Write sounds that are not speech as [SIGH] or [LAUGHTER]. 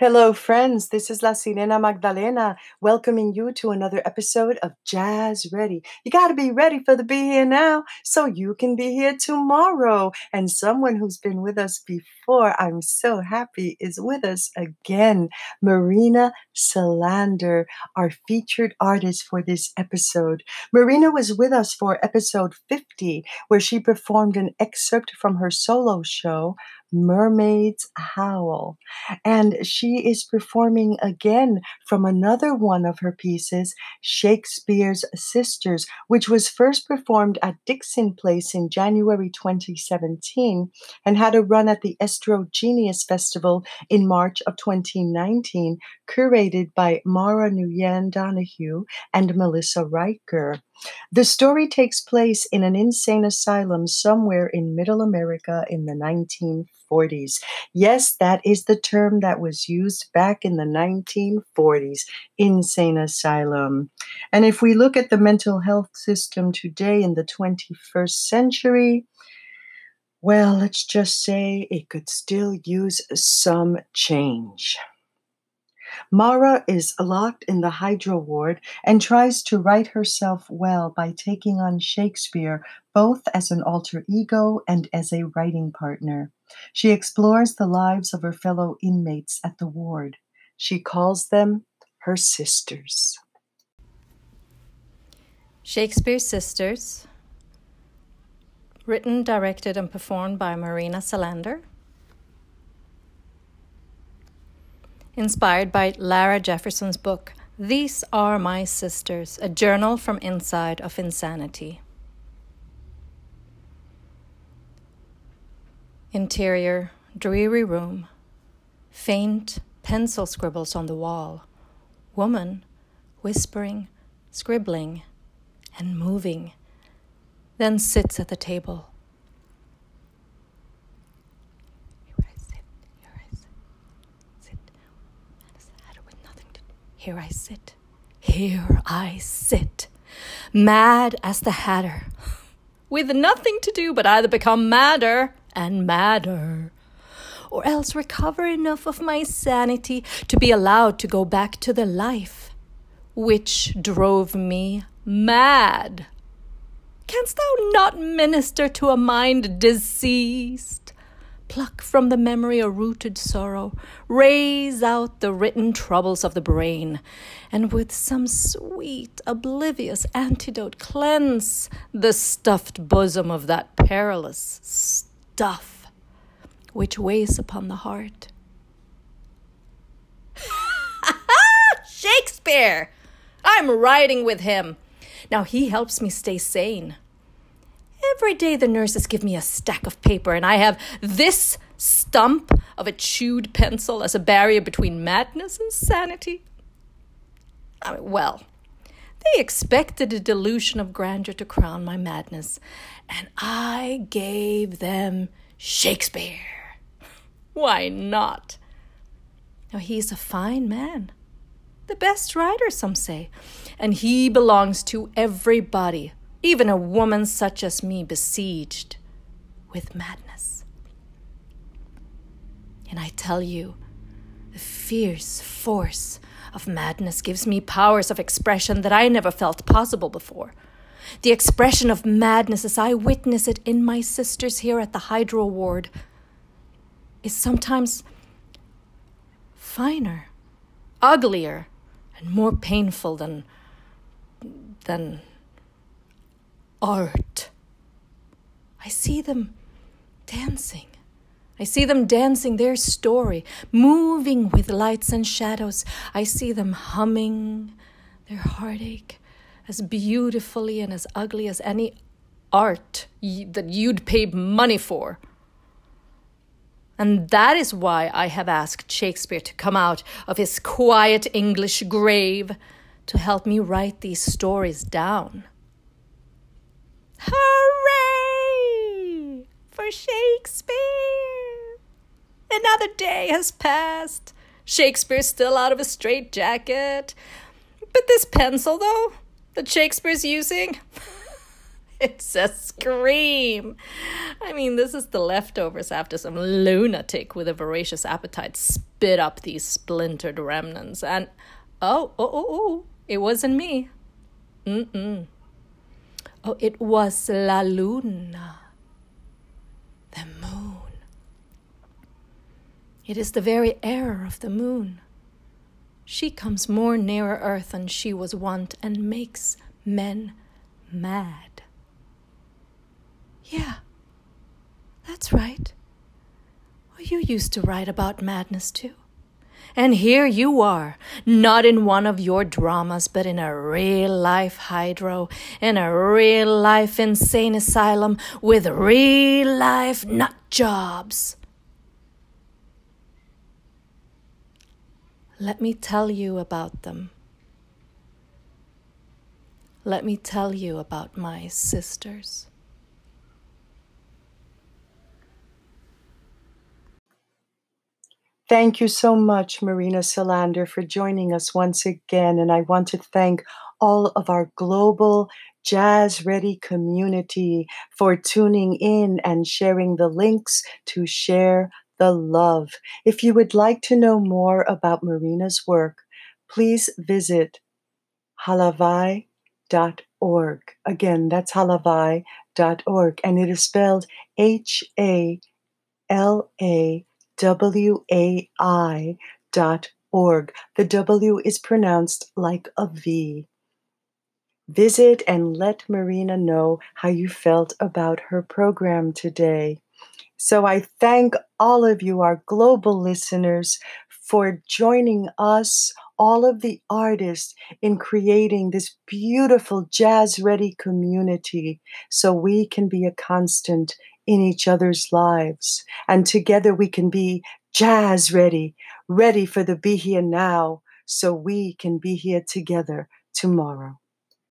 Hello, friends. This is La Sirena Magdalena welcoming you to another episode of Jazz Ready. You got to be ready for the Be Here Now so you can be here tomorrow. And someone who's been with us before, I'm so happy, is with us again. Marina Celander, our featured artist for this episode. Marina was with us for episode 50, where she performed an excerpt from her solo show, Mermaids Howl. And she is performing again from another one of her pieces, Shakespeare's Sisters, which was first performed at Dixon Place in January 2017 and had a run at the EstroGenius Festival in March of 2019, curated by Mara Nguyen Donahue and Melissa Riker. The story takes place in an insane asylum somewhere in Middle America in the 1940s. Yes, that is the term that was used back in the 1940s insane asylum. And if we look at the mental health system today in the 21st century, well, let's just say it could still use some change. Mara is locked in the hydro ward and tries to write herself well by taking on Shakespeare both as an alter ego and as a writing partner. She explores the lives of her fellow inmates at the ward. She calls them her sisters. Shakespeare's Sisters, written, directed, and performed by Marina Celander. Inspired by Lara Jefferson's book, These Are My Sisters, a journal from inside of insanity. Interior, dreary room, faint pencil scribbles on the wall, woman whispering, scribbling, and moving, then sits at the table Here I sit, here I sit, mad as the Hatter, [LAUGHS] with nothing to do but either become madder and madder, or else recover enough of my sanity to be allowed to go back to the life which drove me mad. Canst thou not minister to a mind diseased? Pluck from the memory a rooted sorrow, raze out the written troubles of the brain, and with some sweet, oblivious antidote cleanse the stuffed bosom of that perilous stuff which weighs upon the heart. [LAUGHS] Shakespeare! I'm riding with him. Now he helps me stay sane. Every day the nurses give me a stack of paper, and I have this stump of a chewed pencil as a barrier between madness and sanity. I mean, well, they expected a delusion of grandeur to crown my madness, and I gave them Shakespeare. Why not? Now, he's a fine man, the best writer, some say, and he belongs to everybody even a woman such as me besieged with madness. And I tell you, the fierce force of madness gives me powers of expression that I never felt possible before. The expression of madness as I witness it in my sisters here at the Hydro Ward is sometimes finer, uglier, and more painful than than art. I see them dancing. I see them dancing their story, moving with lights and shadows. I see them humming their heartache as beautifully and as ugly as any art that you'd pay money for. And that is why I have asked Shakespeare to come out of his quiet English grave to help me write these stories down. Shakespeare! Another day has passed. Shakespeare's still out of his straitjacket. But this pencil, though, that Shakespeare's using, [LAUGHS] it's a scream. I mean, this is the leftovers after some lunatic with a voracious appetite spit up these splintered remnants. And oh, oh, oh, oh, it wasn't me. Mm-mm. Oh, it was La Luna, the moon. It is the very error of the moon. She comes more nearer earth than she was wont and makes men mad. Yeah, that's right. You used to write about madness too. And here you are, not in one of your dramas, but in a real life hydro, in a real life insane asylum with real life nut jobs. Let me tell you about them. Let me tell you about my sisters. Thank you so much, Marina Celander, for joining us once again. And I want to thank all of our global Jazz Ready community for tuning in and sharing the links to share the love. If you would like to know more about Marina's work, please visit halawai.org. Again, that's halawai.org, and it is spelled H A L A W A I dot org. The W is pronounced like a V. Visit and let Marina know how you felt about her program today. So I thank all of you, our global listeners, for joining us, all of the artists, in creating this beautiful jazz ready community so we can be a constant in each other's lives. And together we can be jazz ready, ready for the be here now, so we can be here together tomorrow.